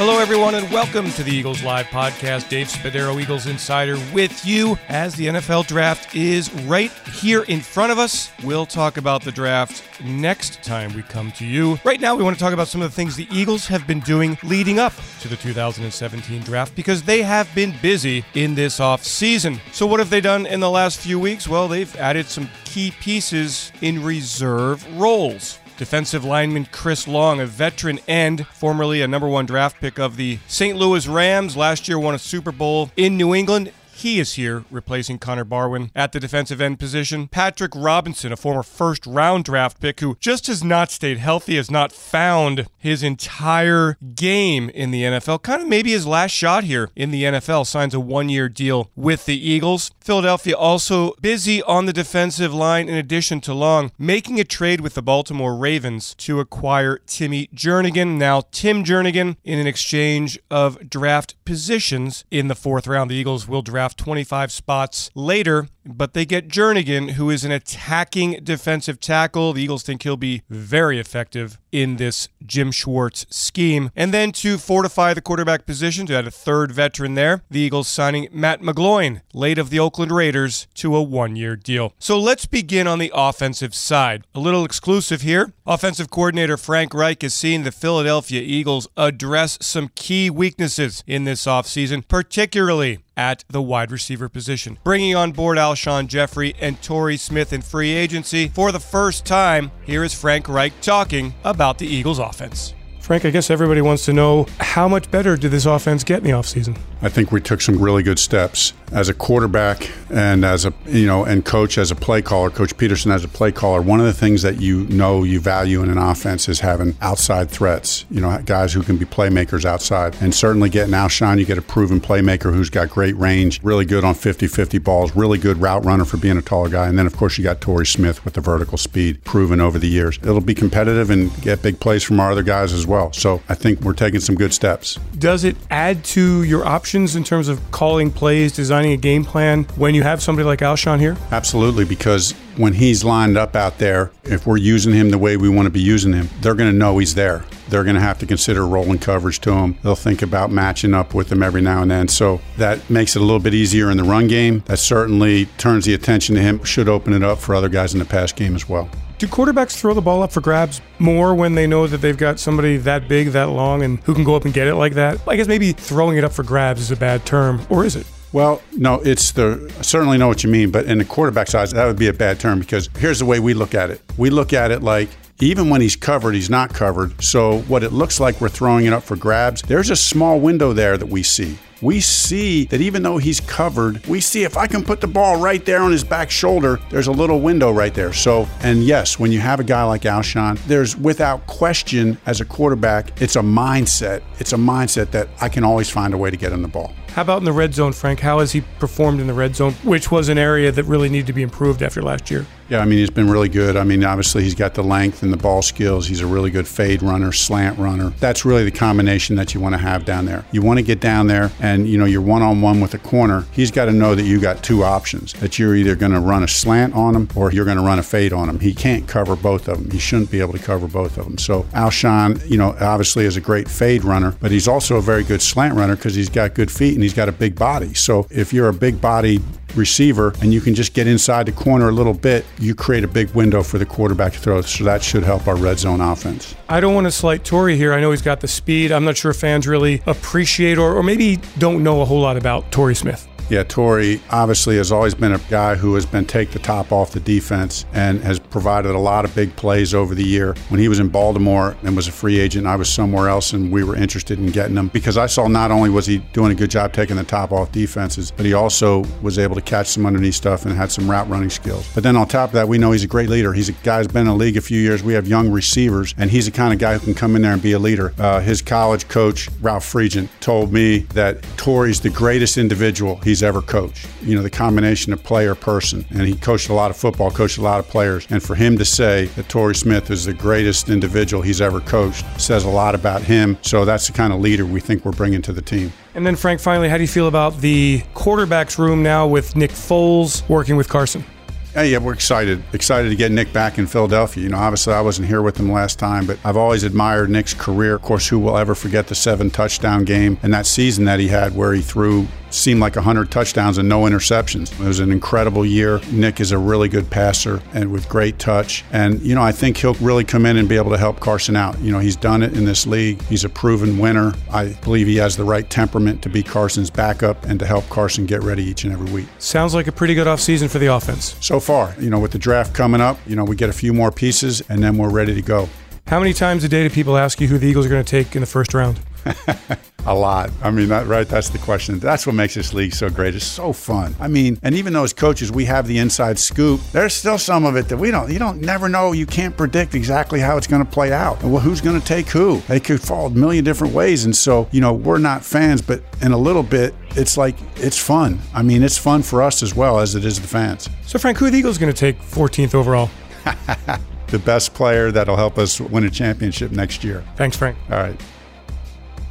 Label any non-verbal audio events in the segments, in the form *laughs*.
Hello, everyone, and welcome to the Eagles Live podcast. Dave Spadaro, Eagles Insider, with you as the NFL draft is right here in front of us. We'll talk about the draft next time we come to you. Right now, we want to talk about some of the things the Eagles have been doing leading up to the 2017 draft because they have been busy in this off season. So, what have they done in the last few weeks? Well, they've added some key pieces in reserve roles. Defensive lineman Chris Long, a veteran end, formerly a number one draft pick of the St. Louis Rams, last year won a Super Bowl in New England. He is here replacing Connor Barwin at the defensive end position. Patrick Robinson, a former first round draft pick who just has not stayed healthy, has not found his entire game in the NFL. Kind of maybe his last shot here in the NFL, signs a one year deal with the Eagles. Philadelphia also busy on the defensive line in addition to Long, making a trade with the Baltimore Ravens to acquire Timmy Jernigan. Now, Tim Jernigan in an exchange of draft positions in the fourth round. The Eagles will draft 25 spots later, but they get Jernigan, who is an attacking defensive tackle. The Eagles think he'll be very effective in this Jim Schwartz scheme. And then to fortify the quarterback position, to add a third veteran there, the Eagles signing Matt McGloin, late of the Oakland Raiders, to a one year deal. So let's begin on the offensive side. A little exclusive here. Offensive coordinator Frank Reich has seen the Philadelphia Eagles address some key weaknesses in this offseason, particularly at the wide receiver position. Bringing on board Alshon Jeffery and Torrey Smith in free agency for the first time, here is Frank Reich talking about the Eagles offense. Frank, I guess everybody wants to know how much better did this offense get in the offseason? I think we took some really good steps as a quarterback and as a you know and coach as a play caller, Coach Pederson as a play caller. One of the things that you know you value in an offense is having outside threats. You know, guys who can be playmakers outside, and certainly getting Alshon, you get a proven playmaker who's got great range, really good on 50-50 balls, really good route runner for being a taller guy, and then of course you got Torrey Smith with the vertical speed, proven over the years. It'll be competitive and get big plays from our other guys as well. So I think we're taking some good steps. Does it add to your options? Options in terms of calling plays, designing a game plan when you have somebody like Alshon here? Absolutely, because when he's lined up out there, if we're using him the way we want to be using him, they're going to know he's there. They're going to have to consider rolling coverage to him. They'll think about matching up with him every now and then. So that makes it a little bit easier in the run game. That certainly turns the attention to him, should open it up for other guys in the pass game as well. Do quarterbacks throw the ball up for grabs more when they know that they've got somebody that big, that long, and who can go up and get it like that? I guess maybe throwing it up for grabs is a bad term, or is it? Well, no, it's the I certainly know what you mean, but in the quarterback size, that would be a bad term because here's the way we look at it. We look at it like even when he's covered, he's not covered. So what it looks like we're throwing it up for grabs, there's a small window there that we see we see that even though he's covered, we see if I can put the ball right there on his back shoulder, there's a little window right there. So, and yes, when you have a guy like Alshon, there's without question as a quarterback, it's a mindset. It's a mindset that I can always find a way to get him the ball. How about in the red zone, Frank? How has he performed in the red zone, which was an area that really needed to be improved after last year? Yeah, I mean, he's been really good. I mean, obviously, he's got the length and the ball skills. He's a really good fade runner, slant runner. That's really the combination that you want to have down there. You want to get down there and, you know, you're one on one with a corner. He's got to know that you got two options, that you're either going to run a slant on him or you're going to run a fade on him. He can't cover both of them. He shouldn't be able to cover both of them. So, Alshon, you know, obviously is a great fade runner, but he's also a very good slant runner because he's got good feet and he's got a big body. So, if you're a big body receiver and you can just get inside the corner a little bit, you create a big window for the quarterback to throw. So that should help our red zone offense. I don't want to slight Torrey here. I know he's got the speed. I'm not sure fans really appreciate or, or maybe don't know a whole lot about Torrey Smith. Yeah, Torrey obviously has always been a guy who has been take the top off the defense and has provided a lot of big plays over the year. When he was in Baltimore and was a free agent, I was somewhere else and we were interested in getting him because I saw not only was he doing a good job taking the top off defenses, but he also was able to catch some underneath stuff and had some route running skills. But then on top of that, we know he's a great leader. He's a guy who's been in the league a few years. We have young receivers, and he's the kind of guy who can come in there and be a leader. Uh, his college coach, Ralph Friedgen, told me that Torrey's the greatest individual he's ever coached. You know, the combination of player person. And he coached a lot of football, coached a lot of players. And for him to say that Torrey Smith is the greatest individual he's ever coached says a lot about him. So that's the kind of leader we think we're bringing to the team. And then, Frank, finally, how do you feel about the quarterback's room now with Nick Foles working with Carson? Hey, yeah, we're excited. Excited to get Nick back in Philadelphia. You know, obviously I wasn't here with him last time, but I've always admired Nick's career. Of course, who will ever forget the seven touchdown game and that season that he had where he threw seemed like 100 touchdowns and no interceptions. It was an incredible year. Nick is a really good passer and with great touch. And, you know, I think he'll really come in and be able to help Carson out. You know, he's done it in this league. He's a proven winner. I believe he has the right temperament to be Carson's backup and to help Carson get ready each and every week. Sounds like a pretty good offseason for the offense. So far, you know, with the draft coming up, you know, we get a few more pieces and then we're ready to go. How many times a day do people ask you who the Eagles are going to take in the first round? *laughs* a lot. I mean, that, right? That's the question. That's what makes this league so great. It's so fun. I mean, and even though as coaches we have the inside scoop, there's still some of it that we don't. You don't never know. You can't predict exactly how it's going to play out. Well, who's going to take who? They could fall a million different ways. And so, you know, we're not fans, but in a little bit, it's like it's fun. I mean, it's fun for us as well as it is the fans. So, Frank, who are the Eagles going to take 14th overall? *laughs* the best player that'll help us win a championship next year. Thanks, Frank. All right.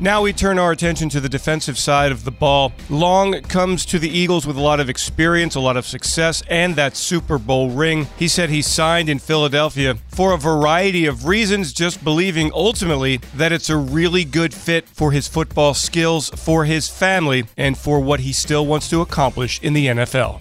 Now we turn our attention to the defensive side of the ball. Long comes to the Eagles with a lot of experience, a lot of success, and that Super Bowl ring. He said he signed in Philadelphia for a variety of reasons, just believing ultimately that it's a really good fit for his football skills, for his family, and for what he still wants to accomplish in the NFL.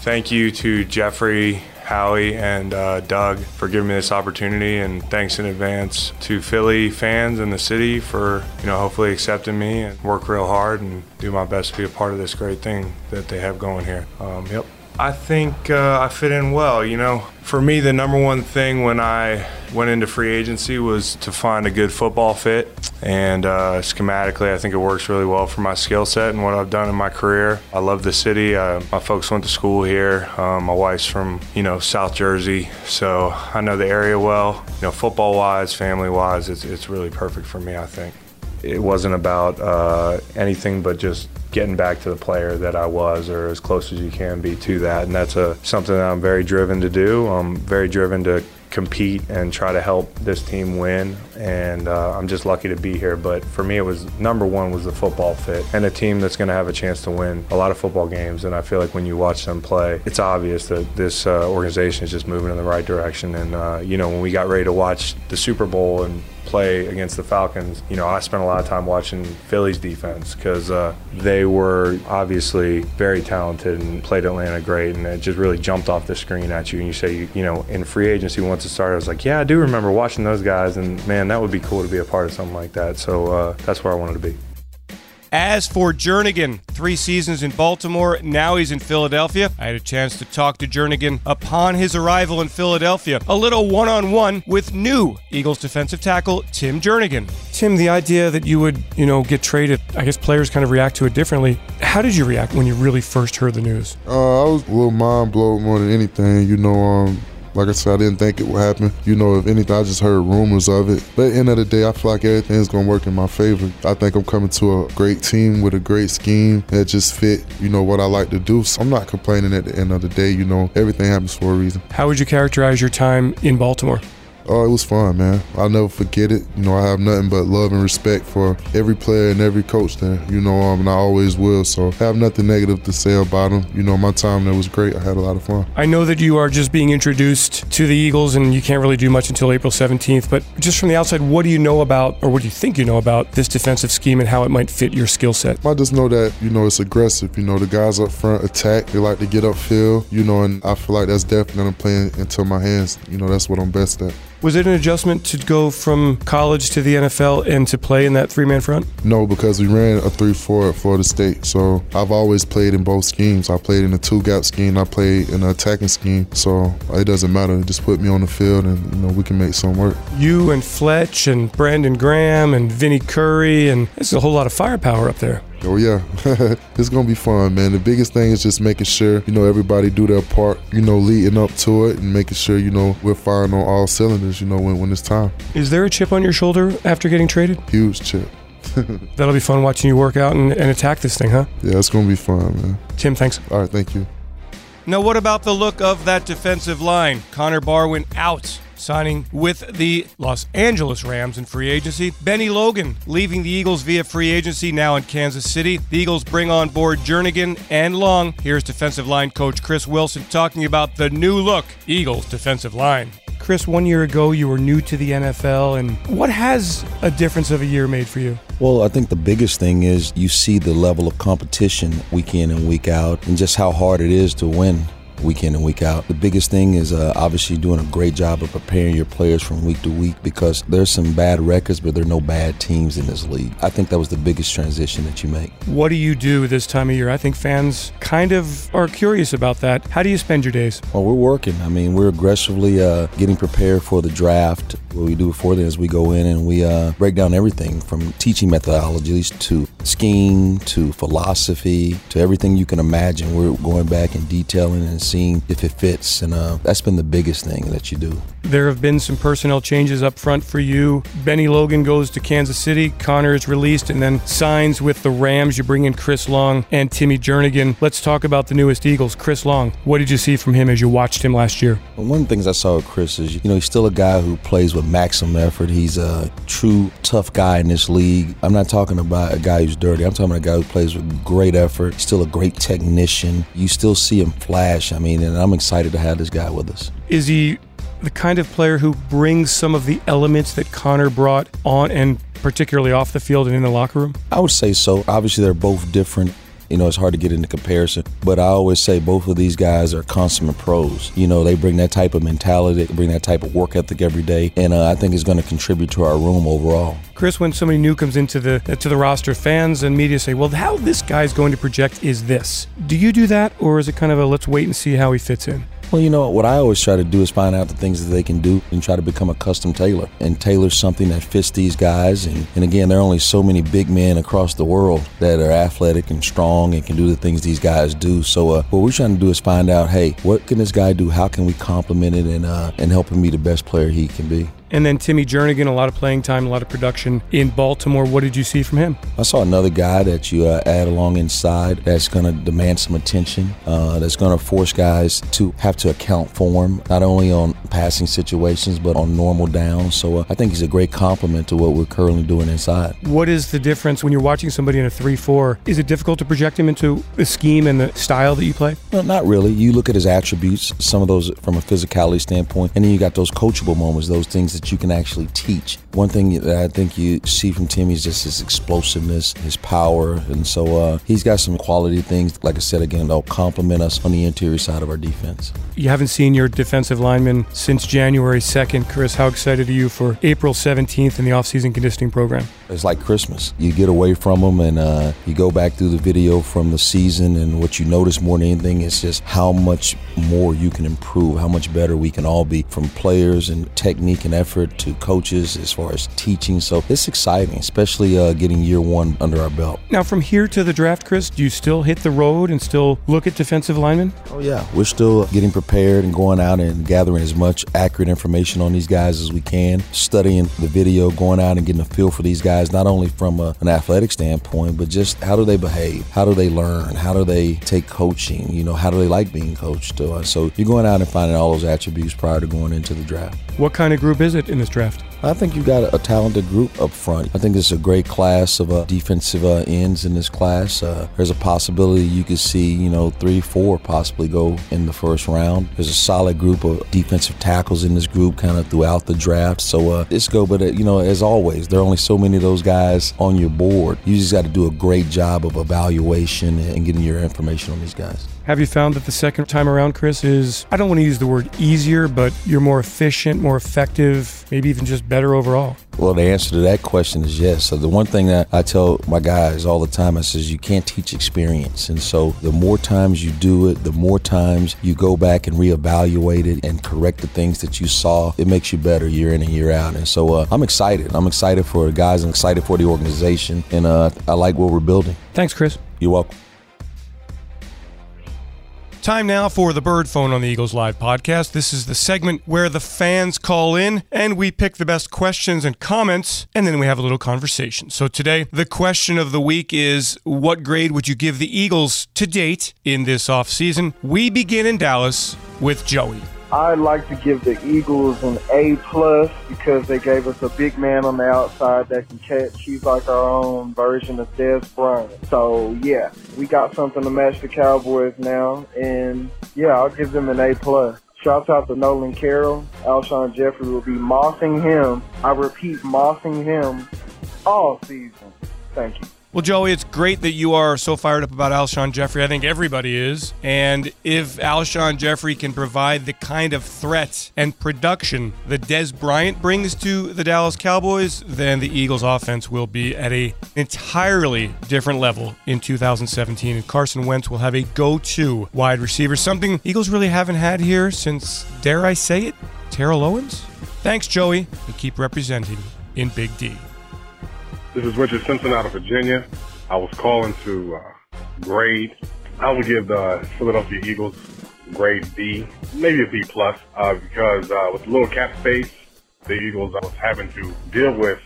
Thank you to Jeffrey Howie and uh, Doug for giving me this opportunity, and thanks in advance to Philly fans and the city for you know hopefully accepting me and work real hard and do my best to be a part of this great thing that they have going here. Um, yep. I think uh, I fit in well. You know, for me, the number one thing when I went into free agency was to find a good football fit. And uh, schematically, I think it works really well for my skill set and what I've done in my career. I love the city. Uh, my folks went to school here. Um, my wife's from, you know, South Jersey, so I know the area well. You know, football-wise, family-wise, it's, it's really perfect for me, I think. It wasn't about uh, anything but just getting back to the player that I was or as close as you can be to that. And that's a, something that I'm very driven to do. I'm very driven to compete and try to help this team win. And uh, I'm just lucky to be here. But for me, it was number one was the football fit and a team that's going to have a chance to win a lot of football games. And I feel like when you watch them play, it's obvious that this uh, organization is just moving in the right direction. And uh, you know, when we got ready to watch the Super Bowl and play against the Falcons, you know, I spent a lot of time watching Philly's defense because uh, they were obviously very talented and played Atlanta great, and it just really jumped off the screen at you. And you say, you know, in free agency once it started, I was like, yeah, I do remember watching those guys, and man, that would be cool to be a part of something like that. So uh, that's where I wanted to be. As for Jernigan, three seasons in Baltimore, now he's in Philadelphia. I had a chance to talk to Jernigan upon his arrival in Philadelphia. A little one on one with new Eagles defensive tackle Tim Jernigan. Tim, the idea that you would, you know, get traded, I guess players kind of react to it differently. How did you react when you really first heard the news? Uh, I was a little mind blown more than anything. You know, um, like I said, I didn't think it would happen. You know, if anything, I just heard rumors of it. But end of the day, I feel like everything's to work in my favor. I think I'm coming to a great team with a great scheme that just fit, you know, what I like to do. So I'm not complaining at the end of the day. You know, everything happens for a reason. How would you characterize your time in Baltimore? Oh, it was fun, man. I'll never forget it. You know, I have nothing but love and respect for every player and every coach there. You know, um, and I always will. So I have nothing negative to say about them. You know, my time there was great. I had a lot of fun. I know that you are just being introduced to the Eagles and you can't really do much until April 17th, but just from the outside, what do you know about, or what do you think you know about this defensive scheme and how it might fit your skill set? I just know that, you know, it's aggressive. You know, the guys up front attack. They like to get upfield, you know, and I feel like that's definitely going to play into my hands. You know, that's what I'm best at. Was it an adjustment to go from college to the NFL and to play in that three man front? No, because we ran a 3 4 at Florida State. So I've always played in both schemes. I played in a two gap scheme, I played in an attacking scheme. So it doesn't matter. Just put me on the field and you know we can make some work. You and Fletch and Brandon Graham and Vinny Curry, and there's a whole lot of firepower up there. Oh yeah, *laughs* it's gonna be fun, man. The biggest thing is just making sure you know everybody do their part. You know, leading up to it and making sure you know we're firing on all cylinders. You know, when when it's time. Is there a chip on your shoulder after getting traded? Huge chip. *laughs* That'll be fun watching you work out and, and attack this thing, huh? Yeah, it's gonna be fun, man. Tim, thanks. All right, thank you. Now, what about the look of that defensive line? Connor Barwin out signing with the Los Angeles Rams in free agency. Bennie Logan leaving the Eagles via free agency now in Kansas City. The Eagles bring on board Jernigan and Long. Here's defensive line coach Chris Wilson talking about the new look Eagles defensive line. Chris, one year ago you were new to the NFL, and what has a difference of a year made for you? Well, I think the biggest thing is you see the level of competition week in and week out, and just how hard it is to win week in and week out. The biggest thing is uh, obviously doing a great job of preparing your players from week to week because there's some bad records, but there are no bad teams in this league. I think that was the biggest transition that you make. What do you do this time of year? I think fans kind of are curious about that. How do you spend your days? Well, we're working. I mean, we're aggressively uh, getting prepared for the draft. What we do before then is we go in and we uh, break down everything from teaching methodologies to scheme to philosophy to everything you can imagine. We're going back and detailing and seeing if it fits. And uh, that's been the biggest thing that you do. There have been some personnel changes up front for you. Bennie Logan goes to Kansas City. Connor is released and then signs with the Rams. You bring in Chris Long and Timmy Jernigan. Let's talk about the newest Eagles, Chris Long. What did you see from him as you watched him last year? Well, one of the things I saw with Chris is, you know, he's still a guy who plays with maximum effort. He's a true tough guy in this league. I'm not talking about a guy who's dirty. I'm talking about a guy who plays with great effort. Still a great technician. You still see him flash. I mean, and I'm excited to have this guy with us. Is he the kind of player who brings some of the elements that Connor brought on and particularly off the field and in the locker room? I would say so. Obviously, they're both different. You know, it's hard to get into comparison, but I always say both of these guys are consummate pros. You know, they bring that type of mentality, they bring that type of work ethic every day, and uh, I think it's going to contribute to our room overall. Chris, when somebody new comes into the to the roster, fans and media say, "Well, how this guy's going to project is this." Do you do that, or is it kind of a let's wait and see how he fits in? Well, you know, what I always try to do is find out the things that they can do and try to become a custom tailor and tailor something that fits these guys. And, and again, there are only so many big men across the world that are athletic and strong and can do the things these guys do. So uh, what we're trying to do is find out, hey, what can this guy do? How can we complement it and, uh, and help him be the best player he can be? And then Timmy Jernigan, a lot of playing time, a lot of production in Baltimore. What did you see from him? I saw another guy that you uh, add along inside that's going to demand some attention, uh, that's going to force guys to have to account for him, not only on passing situations, but on normal downs. So uh, I think he's a great complement to what we're currently doing inside. What is the difference when you're watching somebody in a 3 4? Is it difficult to project him into the scheme and the style that you play? Not really. You look at his attributes, some of those from a physicality standpoint, and then you got those coachable moments, those things that you can actually teach. One thing that I think you see from Timmy is just his explosiveness, his power, and so uh, he's got some quality things. Like I said again, they'll complement us on the interior side of our defense. You haven't seen your defensive lineman since January 2nd. Chris, how excited are you for April 17th in the offseason conditioning program? It's like Christmas. You get away from them and uh, you go back through the video from the season, and what you notice more than anything is just how much more you can improve, how much better we can all be from players and technique and effort to coaches as far as teaching. So it's exciting, especially uh, getting year one under our belt. Now, from here to the draft, Chris, do you still hit the road and still look at defensive linemen? Oh, yeah. We're still getting prepared and going out and gathering as much accurate information on these guys as we can, studying the video, going out and getting a feel for these guys, not only from a, an athletic standpoint, but just how do they behave? How do they learn? How do they take coaching? You know, how do they like being coached? Uh, so you're going out and finding all those attributes prior to going into the draft. What kind of group is it in this draft? I think you've got a, talented group up front. I think it's a great class of uh, defensive uh, ends in this class. Uh, there's a possibility you could see, you know, three, four possibly go in the first round. There's a solid group of defensive tackles in this group kind of throughout the draft. So uh, it's go, but uh, you know, as always, there are only so many of those guys on your board. You just got to do a great job of evaluation and getting your information on these guys. Have you found that the second time around, Chris, is, I don't want to use the word easier, but you're more efficient, more effective, maybe even just better overall? Well, the answer to that question is yes. So the one thing that I tell my guys all the time, I says you can't teach experience. And so the more times you do it, the more times you go back and reevaluate it and correct the things that you saw, it makes you better year in and year out. And so uh, I'm excited. I'm excited for the guys. I'm excited for the organization. And uh, I like what we're building. Thanks, Chris. You're welcome. Time now for the Bird Phone on the Eagles Live podcast. This is the segment where the fans call in and we pick the best questions and comments, and then we have a little conversation. So today, the question of the week is What grade would you give the Eagles to date in this offseason? We begin in Dallas with Joey. I'd like to give the Eagles an A plus because they gave us a big man on the outside that can catch. He's like our own version of Dez Bryant. So yeah, we got something to match the Cowboys now, and yeah, I'll give them an A plus. Shouts out to Nolan Carroll. Alshon Jeffery will be mossing him. I repeat, mossing him all season. Thank you. Well, Joey, it's great that you are so fired up about Alshon Jeffery. I think everybody is. And if Alshon Jeffery can provide the kind of threat and production that Dez Bryant brings to the Dallas Cowboys, then the Eagles offense will be at a entirely different level in 2017. And Carson Wentz will have a go-to wide receiver, something Eagles really haven't had here since, dare I say it, Terrell Owens. Thanks, Joey, and keep representing in Big D. This is Richard Simpson out of Virginia. I was calling to uh, grade. I would give the Philadelphia Eagles grade B, maybe a B plus, uh, because uh, with little cap space, the Eagles was having to deal with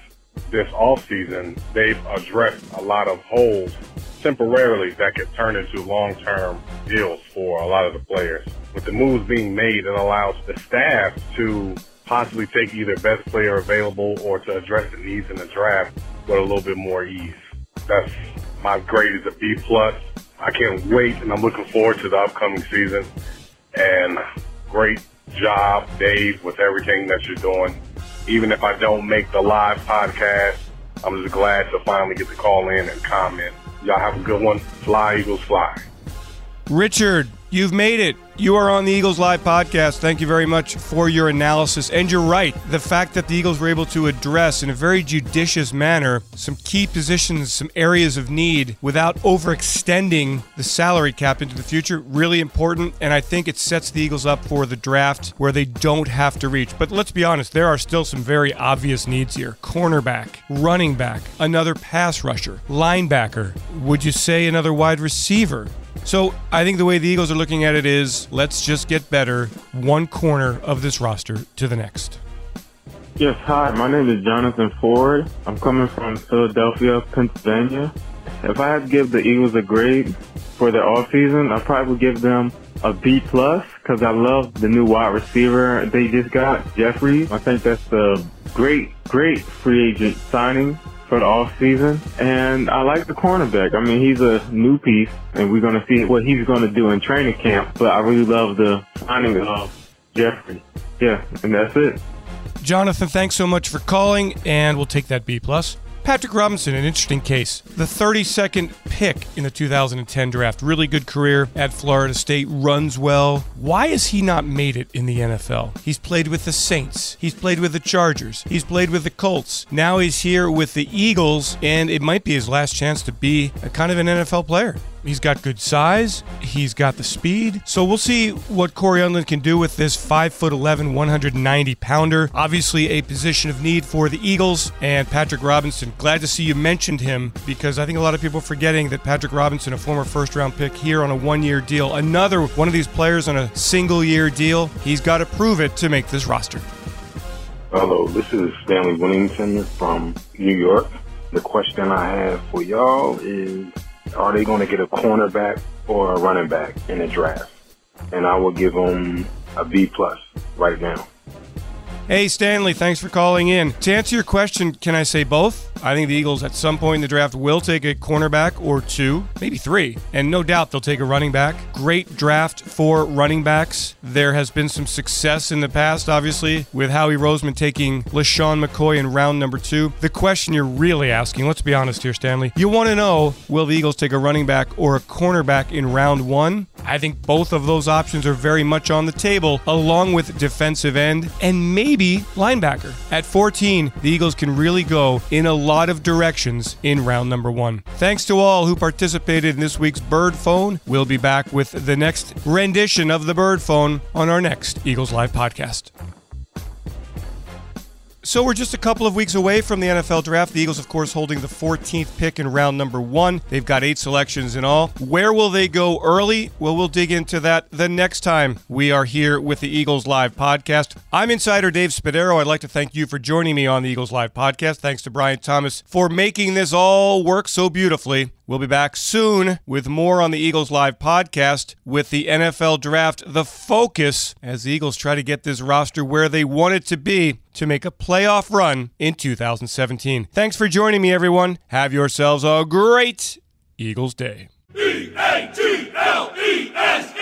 this off season. They've addressed a lot of holes temporarily that could turn into long-term deals for a lot of the players. With the moves being made, it allows the staff to possibly take either best player available or to address the needs in the draft with a little bit more ease. That's my grade is a B plus. I can't wait, and I'm looking forward to the upcoming season. And great job, Dave, with everything that you're doing. Even if I don't make the live podcast, I'm just glad to finally get to call in and comment. Y'all have a good one. Fly, Eagles, fly. Richard, you've made it. You are on the Eagles Live podcast. Thank you very much for your analysis. And you're right. The fact that the Eagles were able to address in a very judicious manner some key positions, some areas of need without overextending the salary cap into the future, really important. And I think it sets the Eagles up for the draft where they don't have to reach. But let's be honest, there are still some very obvious needs here cornerback, running back, another pass rusher, linebacker. Would you say another wide receiver? So I think the way the Eagles are looking at it is let's just get better one corner of this roster to the next. Yes, hi, my name is Jonathan Ford. I'm coming from Philadelphia, Pennsylvania. If I had to give the Eagles a grade for their offseason, I probably would give them a B plus because I love the new wide receiver they just got, Jeffery. I think that's a great, great free agent signing for the off season. And I like the cornerback. I mean, he's a new piece, and we're going to see what he's going to do in training camp. But I really love the signing of Jeffery. Yeah, and that's it. Jonathan, thanks so much for calling, and we'll take that B plus. Patrick Robinson, an interesting case. The 32nd pick in the 2010 draft. Really good career at Florida State, runs well. Why has he not made it in the NFL? He's played with the Saints, he's played with the Chargers, he's played with the Colts. Now he's here with the Eagles, and it might be his last chance to be a kind of an NFL player. He's got good size. He's got the speed. So we'll see what Cory Undlin can do with this 5'11, 190 pounder. Obviously, a position of need for the Eagles. And Patrick Robinson, glad to see you mentioned him because I think a lot of people are forgetting that Patrick Robinson, a former first round pick here on a one year deal, another one of these players on a single year deal. He's got to prove it to make this roster. Hello, this is Stanley Winnington from New York. The question I have for y'all is are they going to get a cornerback or a running back in the draft? And I will give them a B plus right now. Hey, Stanley, thanks for calling in. To answer your question, can I say both? I think the Eagles at some point in the draft will take a cornerback or two, maybe three. And no doubt they'll take a running back. Great draft for running backs. There has been some success in the past, obviously, with Howie Roseman taking LeSean McCoy in round number two. The question you're really asking, let's be honest here, Stanley, you want to know will the Eagles take a running back or a cornerback in round one? I think both of those options are very much on the table, along with defensive end and maybe linebacker. At 14, the Eagles can really go in a lot of directions in round number one. Thanks to all who participated in this week's Bird Phone. We'll be back with the next rendition of the Bird Phone on our next Eagles Live podcast. So we're just a couple of weeks away from the NFL draft. The Eagles, of course, holding the 14th pick in round number one. They've got eight selections in all. Where will they go early? Well, we'll dig into that the next time we are here with the Eagles Live podcast. I'm insider Dave Spadaro. I'd like to thank you for joining me on the Eagles Live podcast. Thanks to Brian Thomas for making this all work so beautifully. We'll be back soon with more on the Eagles Live podcast with the NFL Draft, the focus as the Eagles try to get this roster where they want it to be to make a playoff run in 2017. Thanks for joining me, everyone. Have yourselves a great Eagles Day. E A T L E S